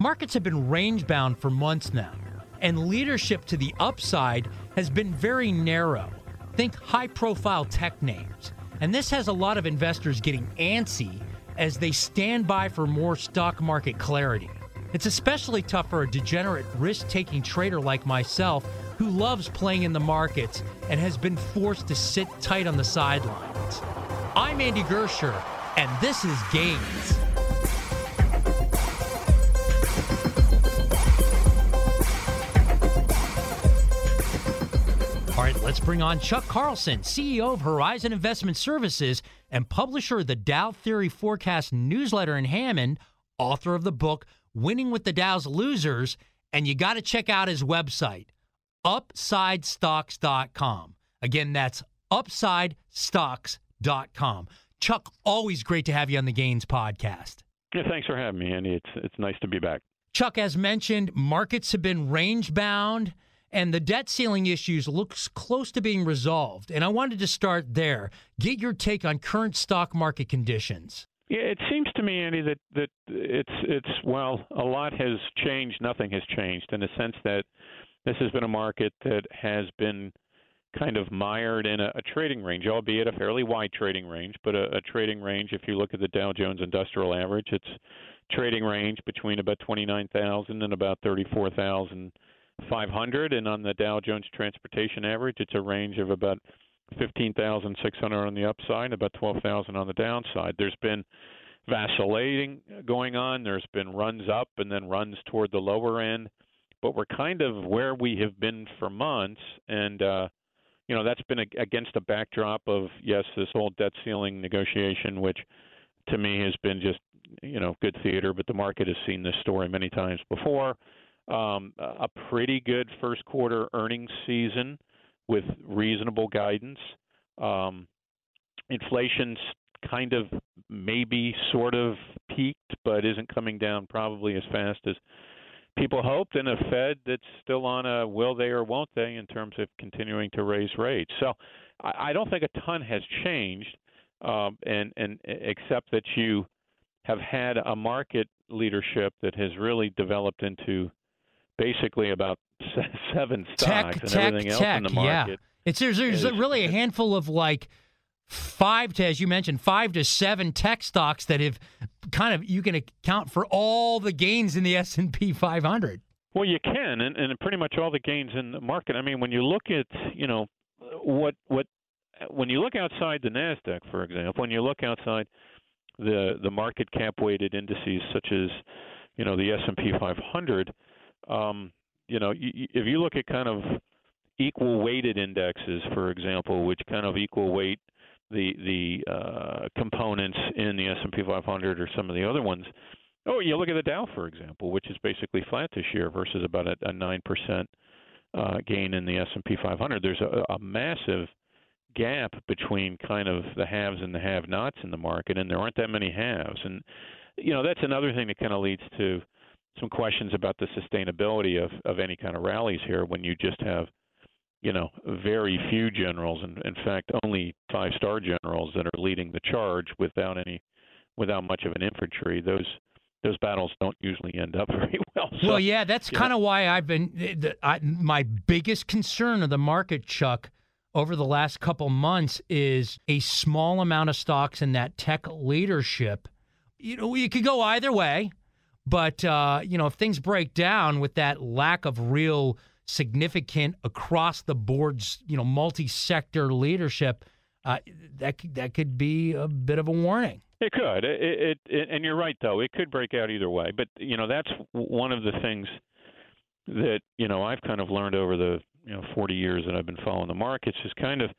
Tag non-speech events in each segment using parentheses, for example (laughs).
Markets have been range bound for months now, and leadership to the upside has been very narrow. Think high profile tech names. And this has a lot of investors getting antsy as they stand by for more stock market clarity. It's especially tough for a degenerate risk taking trader like myself who loves playing in the markets and has been forced to sit tight on the sidelines. I'm Andy Giersher, and this is Gains. Let's bring on Chuck Carlson, CEO of Horizon Investment Services and publisher of the Dow Theory Forecast newsletter in Hammond, author of the book Winning with the Dow's Losers. And you got to check out his website, upsidestocks.com. Again, that's upsidestocks.com. Chuck, always great to have you on the Gains podcast. Yeah, thanks for having me, Andy. It's it's nice to be back. Chuck, as mentioned, markets have been range bound and the debt ceiling issues looks close to being resolved. And I wanted to start there. Get your take on current stock market conditions. Yeah, it seems to me, Andy, that that it's it's well, a lot has changed. Nothing has changed in the sense that this has been a market that has been kind of mired in a, a trading range, albeit a fairly wide trading range, but a, a trading range. If you look at the Dow Jones Industrial Average, it's trading range between about 29,000 and about 34,000 500, and on the Dow Jones Transportation Average, it's a range of about 15,600 on the upside, about 12,000 on the downside. There's been vacillating going on. There's been runs up and then runs toward the lower end, but we're kind of where we have been for months, and uh, you know that's been against a backdrop of yes, this whole debt ceiling negotiation, which to me has been just you know good theater, but the market has seen this story many times before um, a pretty good first quarter earnings season with reasonable guidance. Um, inflation's kind of maybe sort of peaked, but isn't coming down probably as fast as people hoped, and a Fed that's still on a will they or won't they in terms of continuing to raise rates. So I, I don't think a ton has changed, um, and and except that you have had a market leadership that has really developed into basically about (laughs) seven stocks tech, and tech, everything else tech, in the market. Yeah. It's there's, there's really a handful of like five to as you mentioned five to seven tech stocks that have kind of you can account for all the gains in the (laughs) S&P 500. Well, you can, and, and pretty much all the gains in the market. I mean, when you look at you know what what when you look outside the Nasdaq, for example, when you look outside the the market cap weighted indices such as you know the S&P 500 um, you know, if you look at kind of equal weighted indexes, for example, which kind of equal weight the the uh, components in the S&P 500 or some of the other ones. Oh, you look at the Dow, for example, which is basically flat this year versus about a nine percent uh, gain in the S&P 500. There's a, a massive gap between kind of the haves and the have-nots in the market, and there aren't that many haves. And you know that's another thing that kind of leads to some questions about the sustainability of, of any kind of rallies here when you just have, you know, very few generals, and in fact, only five star generals that are leading the charge without any, without much of an infantry. Those those battles don't usually end up (laughs) very well. So, well, yeah, that's kind of why I've been the, I, my biggest concern of the market, Chuck, over the last couple months is a small amount of stocks in that tech leadership. You know, you could go either way, but uh, you know, if things break down with that lack of real significant across the boards, you know, multi-sector leadership, uh, that that could be a bit of a warning. It could. It, it, it, and you're right though. It could break out either way. But you know, that's one of the things that you know I've kind of learned over the you know 40 years that I've been following the markets is kind of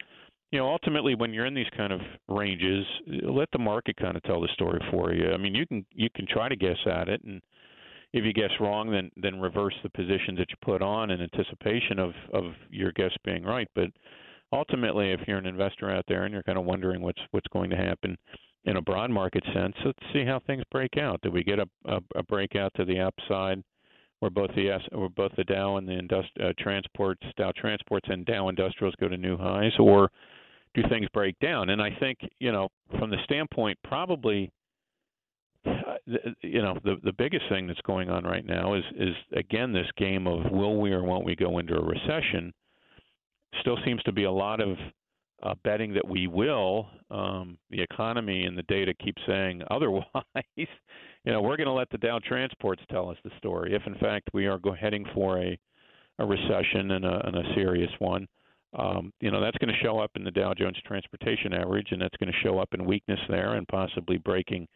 you know ultimately when you're in these kind of ranges, let the market kind of tell the story for you. I mean, you can you can try to guess at it and if you guess wrong, then then reverse the positions that you put on in anticipation of of your guess being right. But ultimately, if you're an investor out there and you're kind of wondering what's what's going to happen in a broad market sense, let's see how things break out. Do we get a, a, a breakout to the upside, where both the S, where both the Dow and the industri- uh, transports, Dow transports and Dow industrials go to new highs, or do things break down? And I think you know from the standpoint probably you know the the biggest thing that's going on right now is is again this game of will we or won't we go into a recession. Still seems to be a lot of uh, betting that we will. Um, the economy and the data keep saying (laughs) otherwise. You know we're going to let the Dow transports tell us the story if in fact we are go- heading for a a recession and a, and a serious one um, you know that's going to show up in the Dow Jones Transportation Average, and that's going to show up in weakness there, and possibly breaking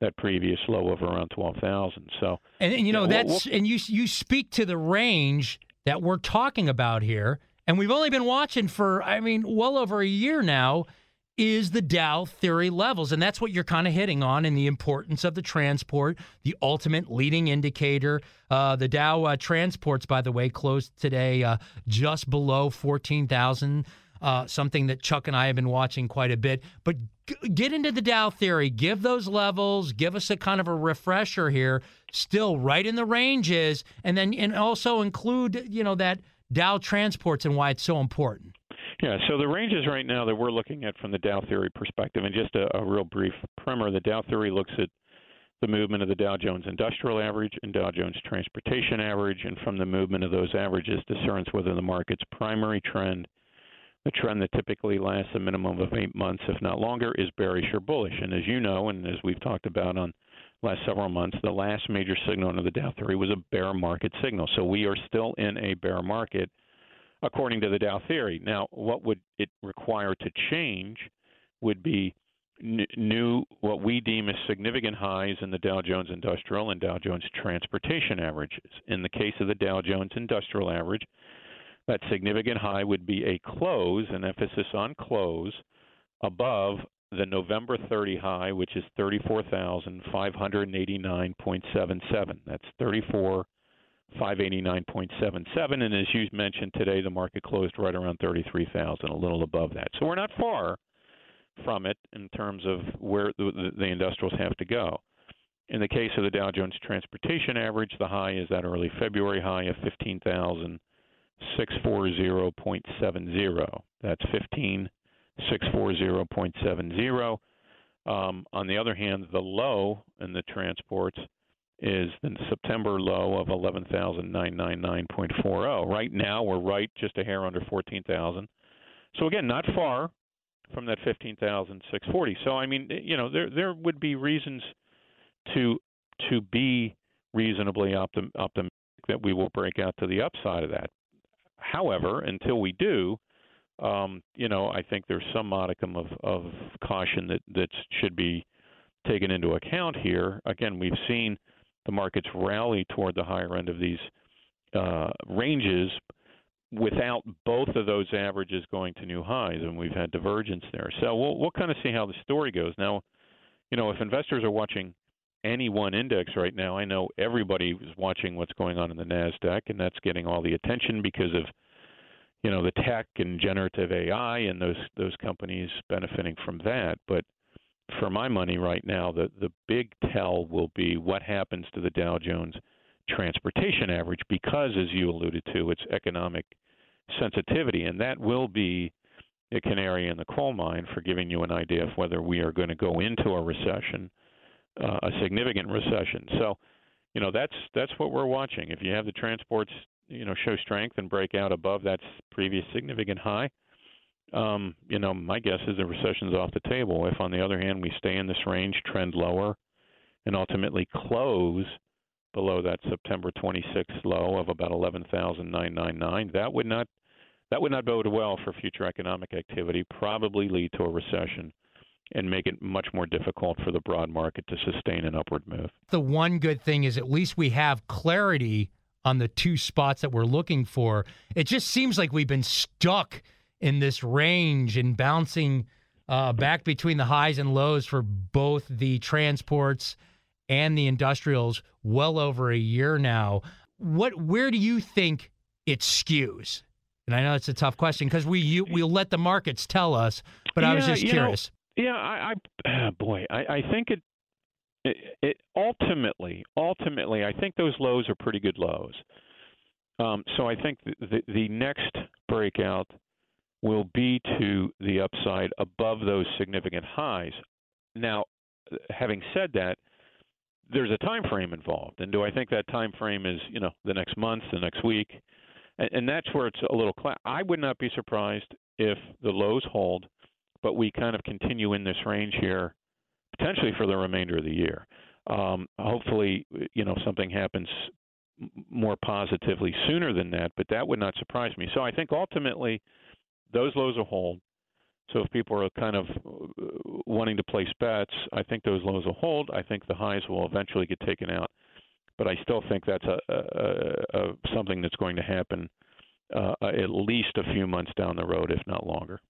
that previous low of around 12,000. So And, and you know, that's we'll, and you you speak to the range that we're talking about here and we've only been watching for I mean well over a year now is the Dow theory levels and that's what you're kind of hitting on in the importance of the transport, the ultimate leading indicator. Uh, the Dow uh, transports by the way closed today uh, just below 14,000 uh, something that Chuck and I have been watching quite a bit. But g- get into the Dow theory, give those levels, give us a kind of a refresher here. Still right in the ranges, and then and also include you know that Dow transports and why it's so important. Yeah, so the ranges right now that we're looking at from the Dow theory perspective, and just a, a real brief primer, the Dow theory looks at the movement of the Dow Jones Industrial Average and Dow Jones Transportation Average, and from the movement of those averages discerns whether the market's primary trend a trend that typically lasts a minimum of eight months, if not longer, is bearish or bullish. And as you know, and as we've talked about on last several months, the last major signal under the Dow theory was a bear market signal. So we are still in a bear market, according to the Dow theory. Now, what would it require to change would be new what we deem as significant highs in the Dow Jones Industrial and Dow Jones Transportation averages. In the case of the Dow Jones Industrial average, that significant high would be a close, an emphasis on close, above the November 30 high, which is 34,589.77. That's 34,589.77. And as you mentioned today, the market closed right around 33,000, a little above that. So we're not far from it in terms of where the, the, the industrials have to go. In the case of the Dow Jones Transportation Average, the high is that early February high of 15,640.70. That's 15640.70. Um, on the other hand, the low in the transports is the September low of 11,999.40. Right now, we're right just a hair under 14,000. So again, not far from that 15,640. So I mean, you know, there there would be reasons to to be reasonably optim, optimistic that we will break out to the upside of that. However, until we do, um, you know, I think there's some modicum of, of caution that that should be taken into account here. Again, we've seen the markets rally toward the higher end of these uh, ranges without both of those averages going to new highs, and we've had divergence there. So we'll we'll kind of see how the story goes. Now, you know, if investors are watching any one index right now. I know everybody is watching what's going on in the Nasdaq, and that's getting all the attention because of you know the tech and generative AI and those those companies benefiting from that. But for my money right now, the the big tell will be what happens to the Dow Jones Transportation Average because, as you alluded to, it's economic sensitivity, and that will be a canary in the coal mine for giving you an idea of whether we are going to go into a recession uh, a significant recession. So, you know, that's that's what we're watching. If you have the transports, you know, show strength and break out above that previous significant high, um, you know, my guess is the recession's off the table. If, on the other hand, we stay in this range, trend lower, and ultimately close below that September 26th low of about 11,999, that would not that would not bode well for future economic activity. Probably lead to a recession and make it much more difficult for the broad market to sustain an upward move. The one good thing is at least we have clarity on the two spots that we're looking for. It just seems like we've been stuck in this range and bouncing uh, back between the highs and lows for both the transports and the industrials well over a year now. What where do you think it skews? And I know it's a tough question because we you, we'll let the markets tell us, but yeah, I was just curious. Know, yeah, I, I (clears throat) boy, I, I think it, it it ultimately ultimately I think those lows are pretty good lows. Um, so I think the, the, the next breakout will be to the upside above those significant highs. Now, having said that, there's a time frame involved, and do I think that time frame is you know the next month, the next week, and, and that's where it's a little. Cl- I would not be surprised if the lows hold, but we kind of continue in this range here, potentially for the remainder of the year. Um, hopefully, you know something happens more positively sooner than that, but that would not surprise me. So I think ultimately those lows will hold. So if people are kind of uh, wanting to place bets, I think those lows will hold. I think the highs will eventually get taken out, but I still think that's a, a, a something that's going to happen uh, at least a few months down the road, if not longer.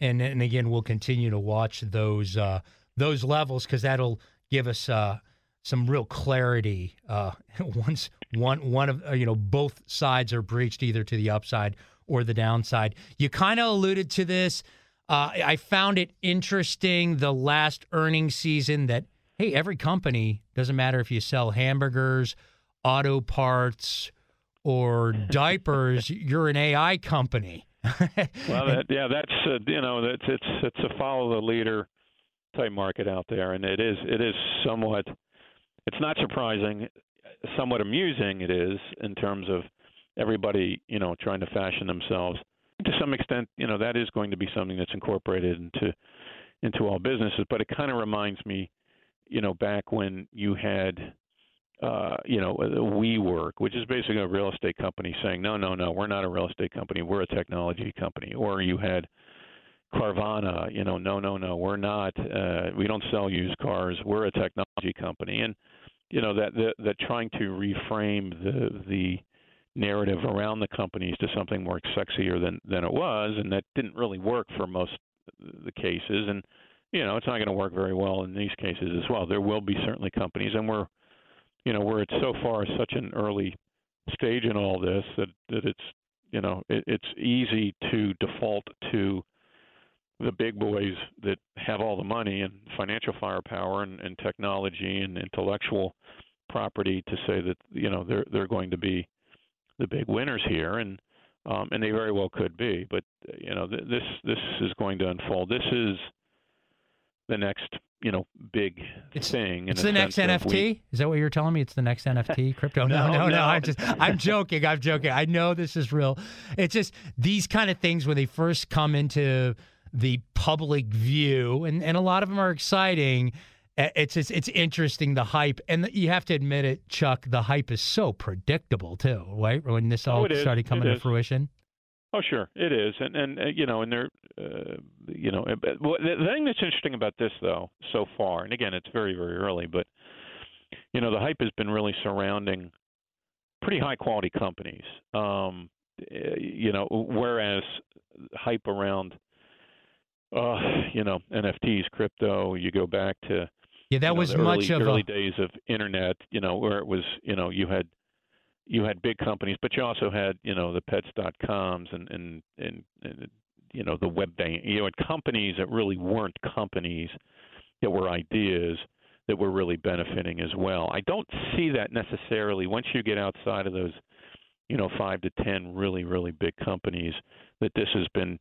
And and again, we'll continue to watch those uh, those levels because that'll give us uh, some real clarity uh, (laughs) once one one of uh, you know both sides are breached either to the upside or the downside. You kind of alluded to this. Uh, I found it interesting the last earnings season that, hey, every company, doesn't matter if you sell hamburgers, auto parts, or (laughs) diapers, you're an AI company. (laughs) well, that, yeah, that's uh, you know, it's it's it's a follow the leader type market out there, and it is it is somewhat. It's not surprising, somewhat amusing. It is in terms of everybody, you know, trying to fashion themselves. To some extent, you know, that is going to be something that's incorporated into into all businesses. But it kind of reminds me, you know, back when you had, uh, you know, WeWork, which is basically a real estate company saying, no, no, no, we're not a real estate company, we're a technology company. Or you had Carvana, you know, no, no, no, we're not. Uh, we don't sell used cars. We're a technology company, and you know that that, that trying to reframe the the narrative around the companies to something more sexier than than it was, and that didn't really work for most the cases. And you know, it's not going to work very well in these cases as well. There will be certainly companies, and we're you know we're at so far such an early stage in all this that that it's you know it, it's easy to default to the big boys that have all the money and financial firepower and, and technology and intellectual property to say that you know they're they're going to be the big winners here, and um, and they very well could be. But you know, th- this this is going to unfold. This is the next you know big it's, thing. It's the next NFT. We, is that what you're telling me? It's the next NFT (laughs) crypto? No, no, no, no. I'm just I'm joking. I'm joking. I know this is real. It's just these kind of things when they first come into the public view, and and a lot of them are exciting it's it's, it's interesting the hype, and you have to admit it, Chuck. The hype is so predictable too, right? When this all oh, started coming to fruition. Oh, sure, it is, and and uh, you know, and there, uh, you know, uh, well, the, the thing that's interesting about this though, so far, and again, it's very very early, but you know, the hype has been really surrounding pretty high quality companies. Um, uh, you know, whereas hype around, uh, you know, NFTs, crypto, you go back to yeah, that you know, was much early, of early a... days of internet. You know, where it was, you know, you had you had big companies, but you also had, you know, the pets.coms and and and, and you know the web bank. You had companies that really weren't companies that were ideas that were really benefiting as well. I don't see that necessarily once you get outside of those, you know, five to ten really really big companies that this has been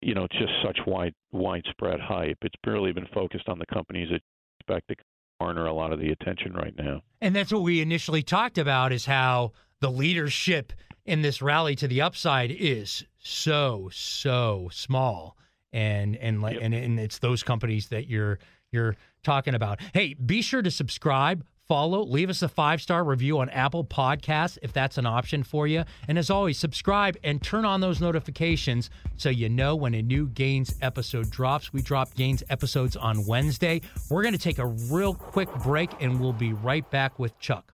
you know just such wide widespread hype. It's purely been focused on the companies that expect to garner a lot of the attention right now. And that's what we initially talked about is how the leadership in this rally to the upside is so so small, and and yep. and and it's those companies that you're you're talking about. Hey, be sure to subscribe follow, leave us a five star review on Apple Podcasts if that's an option for you. And as always, subscribe and turn on those notifications so you know when a new Gains episode drops. We drop Gains episodes on Wednesday. We're going to take a real quick break and we'll be right back with Chuck.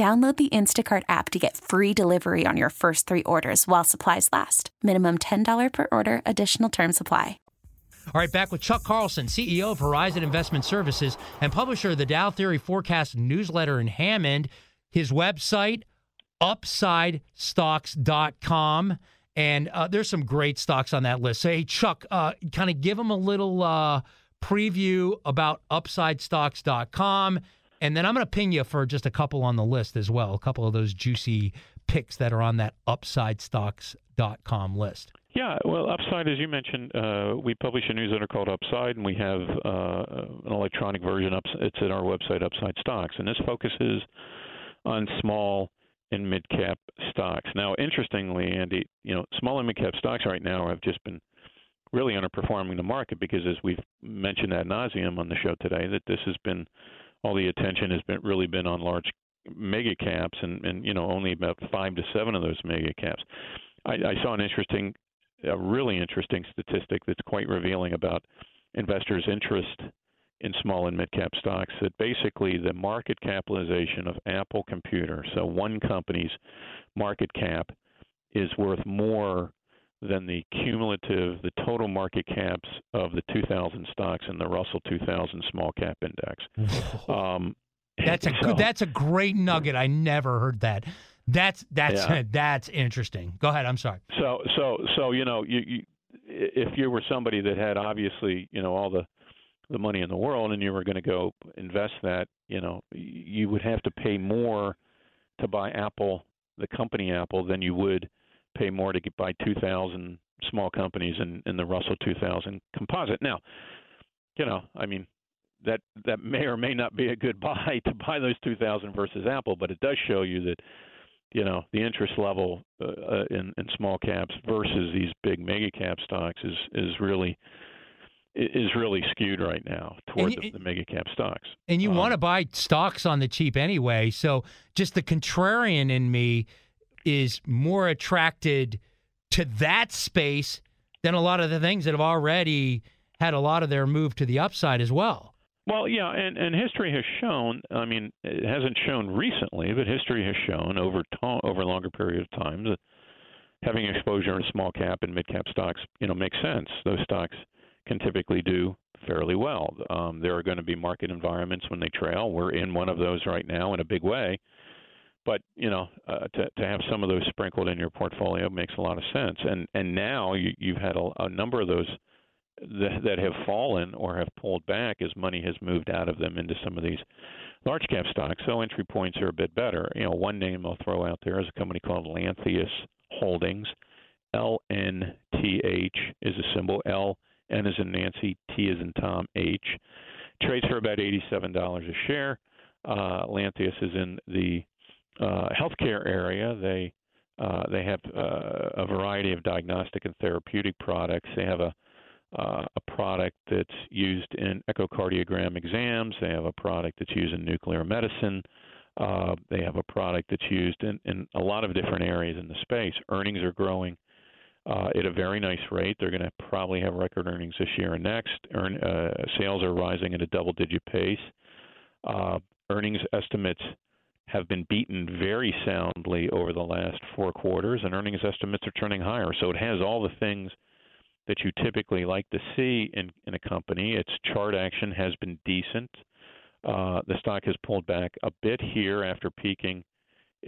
Download the Instacart app to get free delivery on your first three orders while supplies last. Minimum $10 per order, additional term supply. All right, back with Chuck Carlson, CEO of Horizon Investment Services and publisher of the Dow Theory Forecast newsletter in Hammond. His website, upsidestocks.com. And uh, there's some great stocks on that list. So, hey, Chuck, uh, kind of give them a little uh, preview about upsidestocks.com. And then I'm going to ping you for just a couple on the list as well, a couple of those juicy picks that are on that upsidestocks.com list. Yeah, well, Upside, as you mentioned, uh, we publish a newsletter called Upside, and we have uh, an electronic version. Up, it's at our website, Upside Stocks, and this focuses on small and mid cap stocks. Now, interestingly, Andy, you know, small and mid cap stocks right now have just been really underperforming the market because, as we've mentioned ad nauseum on the show today, that this has been all the attention has been really been on large mega caps, and and you know only about five to seven of those mega caps. I, I saw an interesting a really interesting statistic that's quite revealing about investors' interest in small and mid cap stocks that basically the market capitalization of Apple Computer, so one company's market cap, is worth more than the cumulative, the total market caps of the 2,000 stocks in the Russell 2000 small cap index. Um, that's a so, that's a great nugget. I never heard that. That's that's yeah. (laughs) that's interesting. Go ahead. I'm sorry. So so so you know you, you if you were somebody that had obviously you know all the the money in the world and you were going to go invest that you know you would have to pay more to buy Apple the company Apple than you would pay more to get buy 2,000 small companies in in the Russell 2000 composite. Now, you know, I mean that that may or may not be a good (laughs) buy to buy those 2,000 versus Apple, but it does show you that you know the interest level uh, uh, in, in small caps versus these big mega cap stocks is is really is really skewed right now toward you, the, the, mega cap stocks. And you um, want to buy stocks on the cheap anyway, so just the contrarian in me is more attracted to that space than a lot of the things that have already had a lot of their move to the upside as well. Well, yeah, and, and history has shown. I mean, it hasn't shown recently, but history has shown over to, over longer period of time that having exposure in small cap and mid cap stocks, you know, makes sense. Those stocks can typically do fairly well. Um, there are going to be market environments when they trail. We're in one of those right now in a big way. But you know, uh, to to have some of those sprinkled in your portfolio makes a lot of sense. And and now you, you've had a, a number of those that, that have fallen or have pulled back as money has moved out of them into some of these large cap stocks. So entry points are a bit better. You know, one name I'll throw out there is a company called Lantheus Holdings. LNTH is a symbol. L N is in Nancy, T is in Tom, H. Trades for about $87 a share. Uh, Lantheus is in the uh, healthcare area. They uh, they have uh, a variety of diagnostic and therapeutic products. They have a uh, a product that's used in echocardiogram exams. They have a product that's used in nuclear medicine. Uh, they have a product that's used in, in a lot of different areas in the space. Earnings are growing uh, at a very nice rate. They're going to probably have record earnings this year and next. Earn, uh, sales are rising at a double digit pace. Uh, earnings estimates have been beaten very soundly over the last four quarters, and earnings estimates are turning higher. So it has all the things – that you typically like to see in, in a company. Its chart action has been decent. Uh, the stock has pulled back a bit here after peaking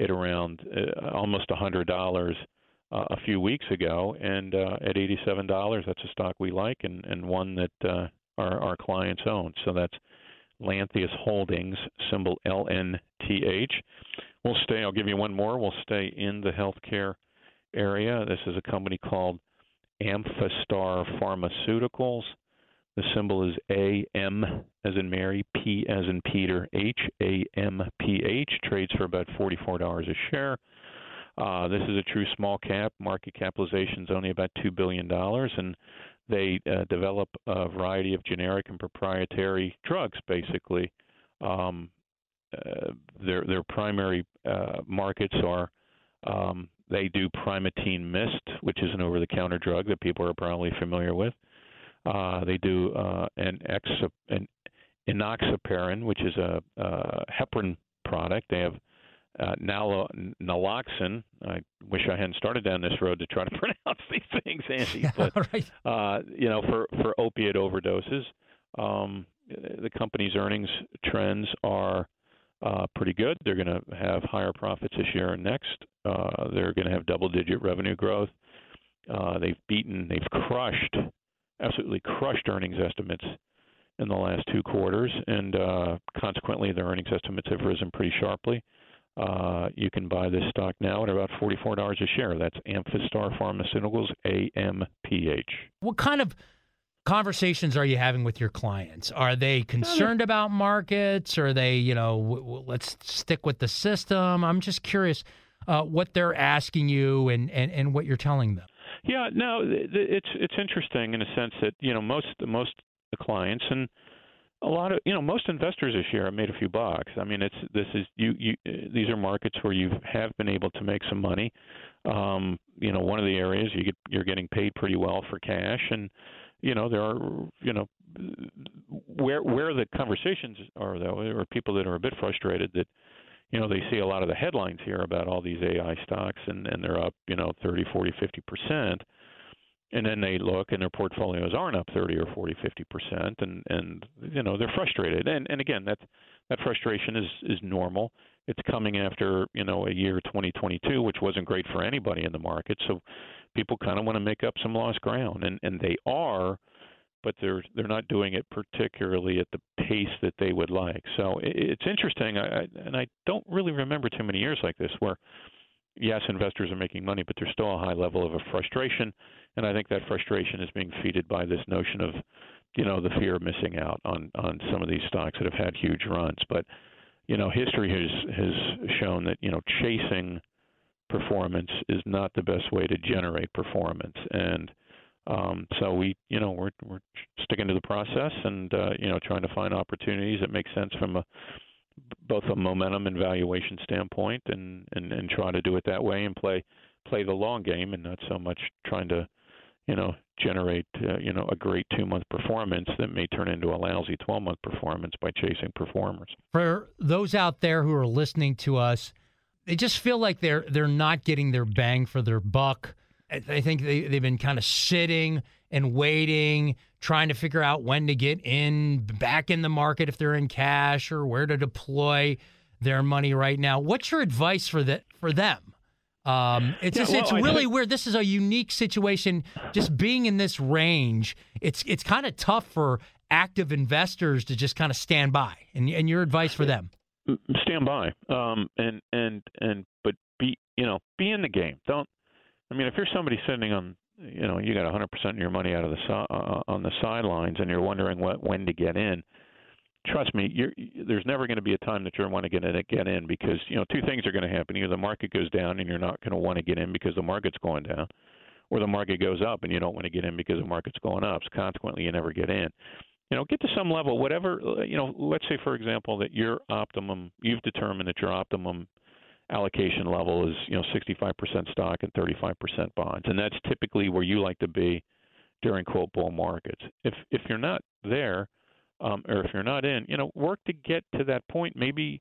at around uh, almost $100 uh, a few weeks ago, and uh, at eighty-seven dollars, that's a stock we like and and one that uh, our our clients own. So that's Lantheus Holdings, symbol LNTH. We'll stay. I'll give you one more. We'll stay in the healthcare area. This is a company called Amphastar Pharmaceuticals. The symbol is AM as in Mary, P as in Peter, H A M P H. Trades for about $44 a share. Uh, this is a true small cap. Market capitalization is only about $2 billion, and they uh, develop a variety of generic and proprietary drugs, basically. Um, uh, their their primary uh, markets are um, they do Primatene Mist, which is an over-the-counter drug that people are probably familiar with. Uh, they do uh, an, ex, an enoxaparin, which is a, a heparin product. They have uh, nalo, naloxone. I wish I hadn't started down this road to try to (laughs) pronounce these things, Andy. But right. uh, you know, for for opiate overdoses, um, the company's earnings trends are uh, pretty good. They're going to have higher profits this year and next. Uh, they're going to have double-digit revenue growth. Uh, they've beaten, they've crushed, absolutely crushed earnings estimates in the last two quarters, and uh, consequently, their earnings estimates have risen pretty sharply. Uh, you can buy this stock now at about $44 a share. That's Amphastar Pharmaceuticals, AMPH. What kind of conversations are you having with your clients? Are they concerned about markets? Are they, you know, w- w- let's stick with the system? I'm just curious uh, what they're asking you and, and, and what you're telling them. Yeah, no, it's it's interesting in a sense that you know most most the clients and a lot of you know most investors this year have made a few bucks. I mean, it's this is you you these are markets where you have been able to make some money. Um, you know, one of the areas you get you're getting paid pretty well for cash, and you know there are you know where where the conversations are though there are people that are a bit frustrated that you know they see a lot of the headlines here about all these AI stocks and and they're up you know 30 40 50 percent and then they look and their portfolios aren't up 30 or 40 50 percent and and you know they're frustrated. And and again that that frustration is is normal. It's coming after you know a year 2022 which wasn't great for anybody in the market. So people kind of want to make up some lost ground and and they are but they're they're not doing it particularly at the pace that they would like. So it, it's interesting. I, and I don't really remember too many years like this where yes investors are making money but there's still a high level of a frustration and I think that frustration is being feeded by this notion of, you know, the fear of missing out on on some of these stocks that have had huge runs. But you know, history has has shown that you know chasing performance is not the best way to generate performance, and um, so we, you know, we're we're sticking to the process and uh, you know trying to find opportunities that make sense from a both a momentum and valuation standpoint, and and and try to do it that way and play play the long game and not so much trying to you know, generate, uh, you know, a great two month performance that may turn into a lousy 12 month performance by chasing performers. For those out there who are listening to us, they just feel like they're they're not getting their bang for their buck. I think they, they've been kind of sitting and waiting, trying to figure out when to get in, back in the market if they're in cash or where to deploy their money right now. What's your advice for that for them? Um, it's yeah, just, well, it's really weird. This is a unique situation. Just being in this range, it's it's kind of tough for active investors to just kind of stand by. And and your advice for them? Stand by. Um, and and and but be you know be in the game. Don't. I mean, if you're somebody sitting on you know you got 100% of your money out of the uh, on the sidelines and you're wondering what when to get in trust me, you're, there's never going to be a time that you're going to get in, get in because you know two things are going to happen: either the market goes down and you're not going to want to get in because the market's going down, or the market goes up and you don't want to get in because the market's going up. So consequently, you never get in. You know, get to some level, whatever. You know, let's say for example that your optimum, you've determined that your optimum allocation level is you know 65% stock and 35% bonds, and that's typically where you like to be during quote bull markets. If if you're not there um, or if you're not in, you know, work to get to that point. Maybe,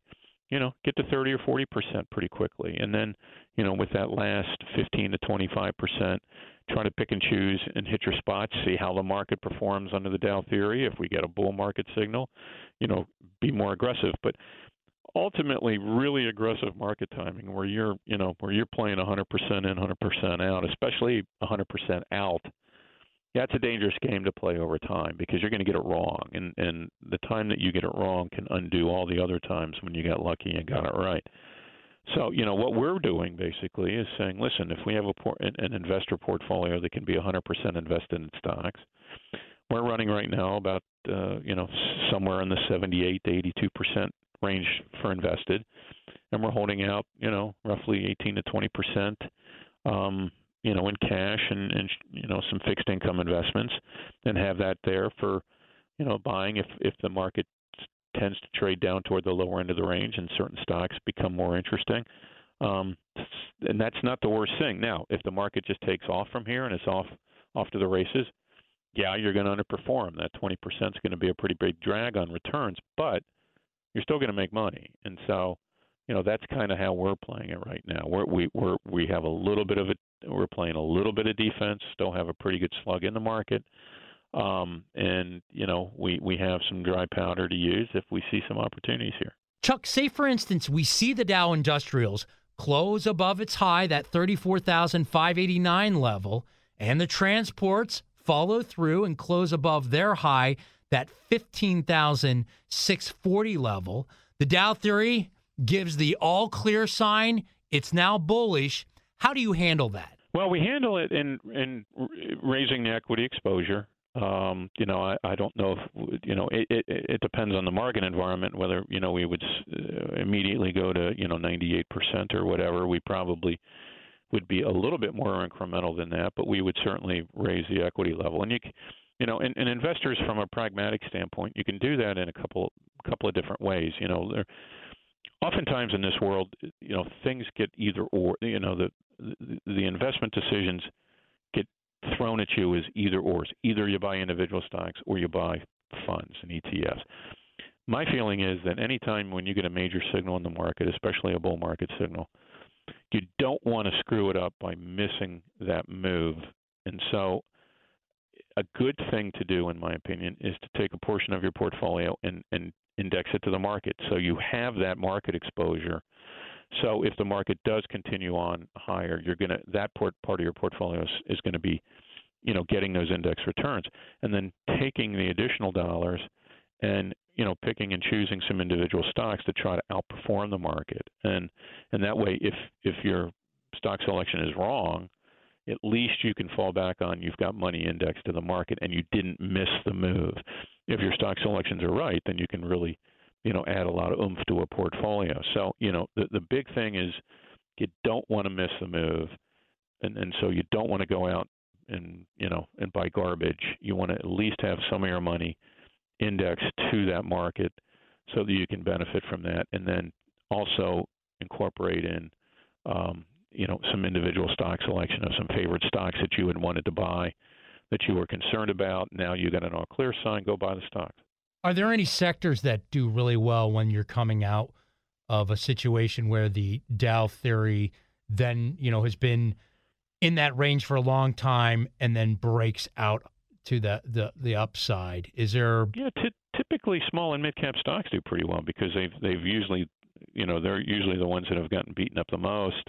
you know, get to 30 or 40 percent pretty quickly, and then, you know, with that last 15 to 25 percent, try to pick and choose and hit your spots. See how the market performs under the Dow theory. If we get a bull market signal, you know, be more aggressive. But ultimately really aggressive market timing where you're you know where you're playing 100% in 100% out especially 100% out that's a dangerous game to play over time because you're going to get it wrong. And and the time that you get it wrong can undo all the other times when you got lucky and got it right. So you know what we're doing basically is saying listen if we have a por- an investor portfolio that can be 100% invested in stocks we're running right now about uh, you know somewhere in the 78 to 82 percent range for invested, and we're holding out, you know, roughly 18 to 20 percent, um, you know, in cash and, and you know some fixed income investments, and have that there for, you know, buying if if the market tends to trade down toward the lower end of the range and certain stocks become more interesting. Um, and that's not the worst thing. Now, if the market just takes off from here and it's off off to the races, yeah, you're going to underperform. That 20% is going to be a pretty big drag on returns, but you're still going to make money. And so, you know, that's kind of how we're playing it right now. We're, we we're we have a little bit of it. We're playing a little bit of defense. Still have a pretty good slug in the market. Um, and you know, we we have some dry powder to use if we see some opportunities here. Chuck, say for instance, we see the Dow Industrials close above its high, that 34,589 level, and the transports follow through and close above their high, that 15,640 level. The Dow theory gives the all clear sign. It's now bullish. How do you handle that? Well, we handle it in in raising the equity exposure. Um, you know, I, I don't know if you know it, it, it depends on the market environment whether you know we would uh, immediately go to you know 98% or whatever. We probably would be a little bit more incremental than that, but we would certainly raise the equity level. And you, you know, and, and investors from a pragmatic standpoint, you can do that in a couple couple of different ways. You know, there, oftentimes in this world, you know, things get either or. You know, the the, the investment decisions get thrown at you as either ors. Either you buy individual stocks or you buy funds and ETFs. My feeling is that anytime when you get a major signal in the market, especially a bull market signal, you don't want to screw it up by missing that move. And so, a good thing to do, in my opinion, is to take a portion of your portfolio and, and index it to the market. So you have that market exposure. So if the market does continue on higher, you're gonna that port, part of your portfolio is, is going to be, you know, getting those index returns, and then taking the additional dollars and you know picking and choosing some individual stocks to try to outperform the market and and that way if if your stock selection is wrong at least you can fall back on you've got money indexed to the market and you didn't miss the move. If your stock selections are right then you can really you know add a lot of oomph to a portfolio. So you know the the big thing is you don't want to miss the move and and so you don't want to go out and you know and buy garbage. You want to at least have some of your money indexed to that market so that you can benefit from that and then also incorporate in um, you know some individual stock selection of some favorite stocks that you had wanted to buy that you were concerned about now you got an all clear sign go buy the stocks are there any sectors that do really well when you're coming out of a situation where the Dow theory then you know has been in that range for a long time and then breaks out to the the, the upside? Is there? Yeah, t- typically small and mid cap stocks do pretty well because they've they've usually, you know, they're usually the ones that have gotten beaten up the most.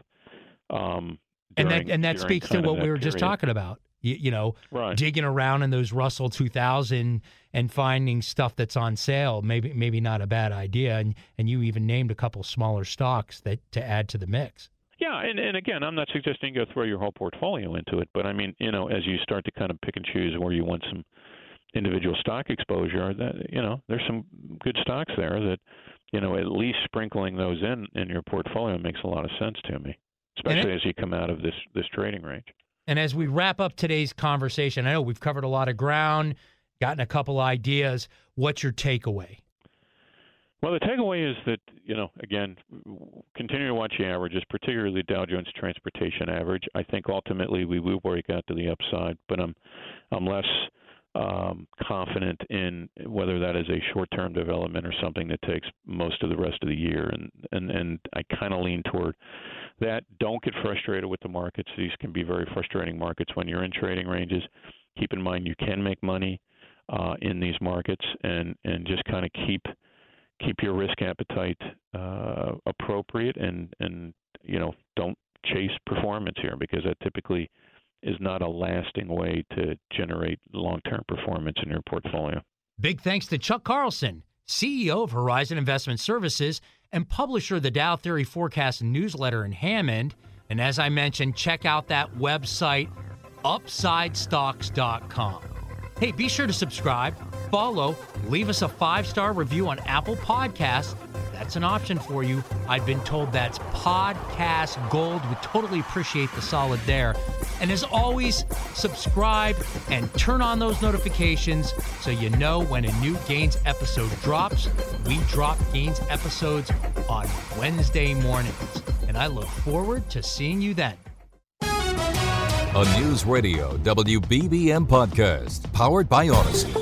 Um, and that and that speaks to what we were period. just talking about. You, you know, right. digging around in those Russell 2000 and finding stuff that's on sale. Maybe maybe not a bad idea. And and you even named a couple smaller stocks that to add to the mix. Yeah, and, and again, I'm not suggesting you go throw your whole portfolio into it, but I mean, you know, as you start to kind of pick and choose where you want some individual stock exposure, that you know, there's some good stocks there that, you know, at least sprinkling those in in your portfolio makes a lot of sense to me, especially as you come out of this this trading range. And as we wrap up today's conversation, I know we've covered a lot of ground, gotten a couple ideas. What's your takeaway? Well, the takeaway is that you know, again, continue to watch the averages, particularly Dow Jones Transportation Average. I think ultimately we will break out to the upside, but I'm I'm less um, confident in whether that is a short-term development or something that takes most of the rest of the year. And and and I kind of lean toward that. Don't get frustrated with the markets. These can be very frustrating markets when you're in trading ranges. Keep in mind you can make money uh, in these markets, and and just kind of keep keep your risk appetite uh, appropriate and and you know don't chase performance here because that typically is not a lasting way to generate long-term performance in your portfolio. Big thanks to Chuck Carlson, CEO of Horizon Investment Services and publisher of the Dow Theory Forecast newsletter in Hammond. And as I mentioned, check out that website, upsidestocks.com. Hey, be sure to subscribe, follow, leave us a five star review on Apple Podcasts. That's an option for you. I've been told that's podcast gold. We totally appreciate the solid there. And as always, subscribe and turn on those notifications so you know when a new Gains episode drops. We drop Gains episodes on Wednesday mornings. And I look forward to seeing you then. A News Radio WBBM podcast powered by Audacy.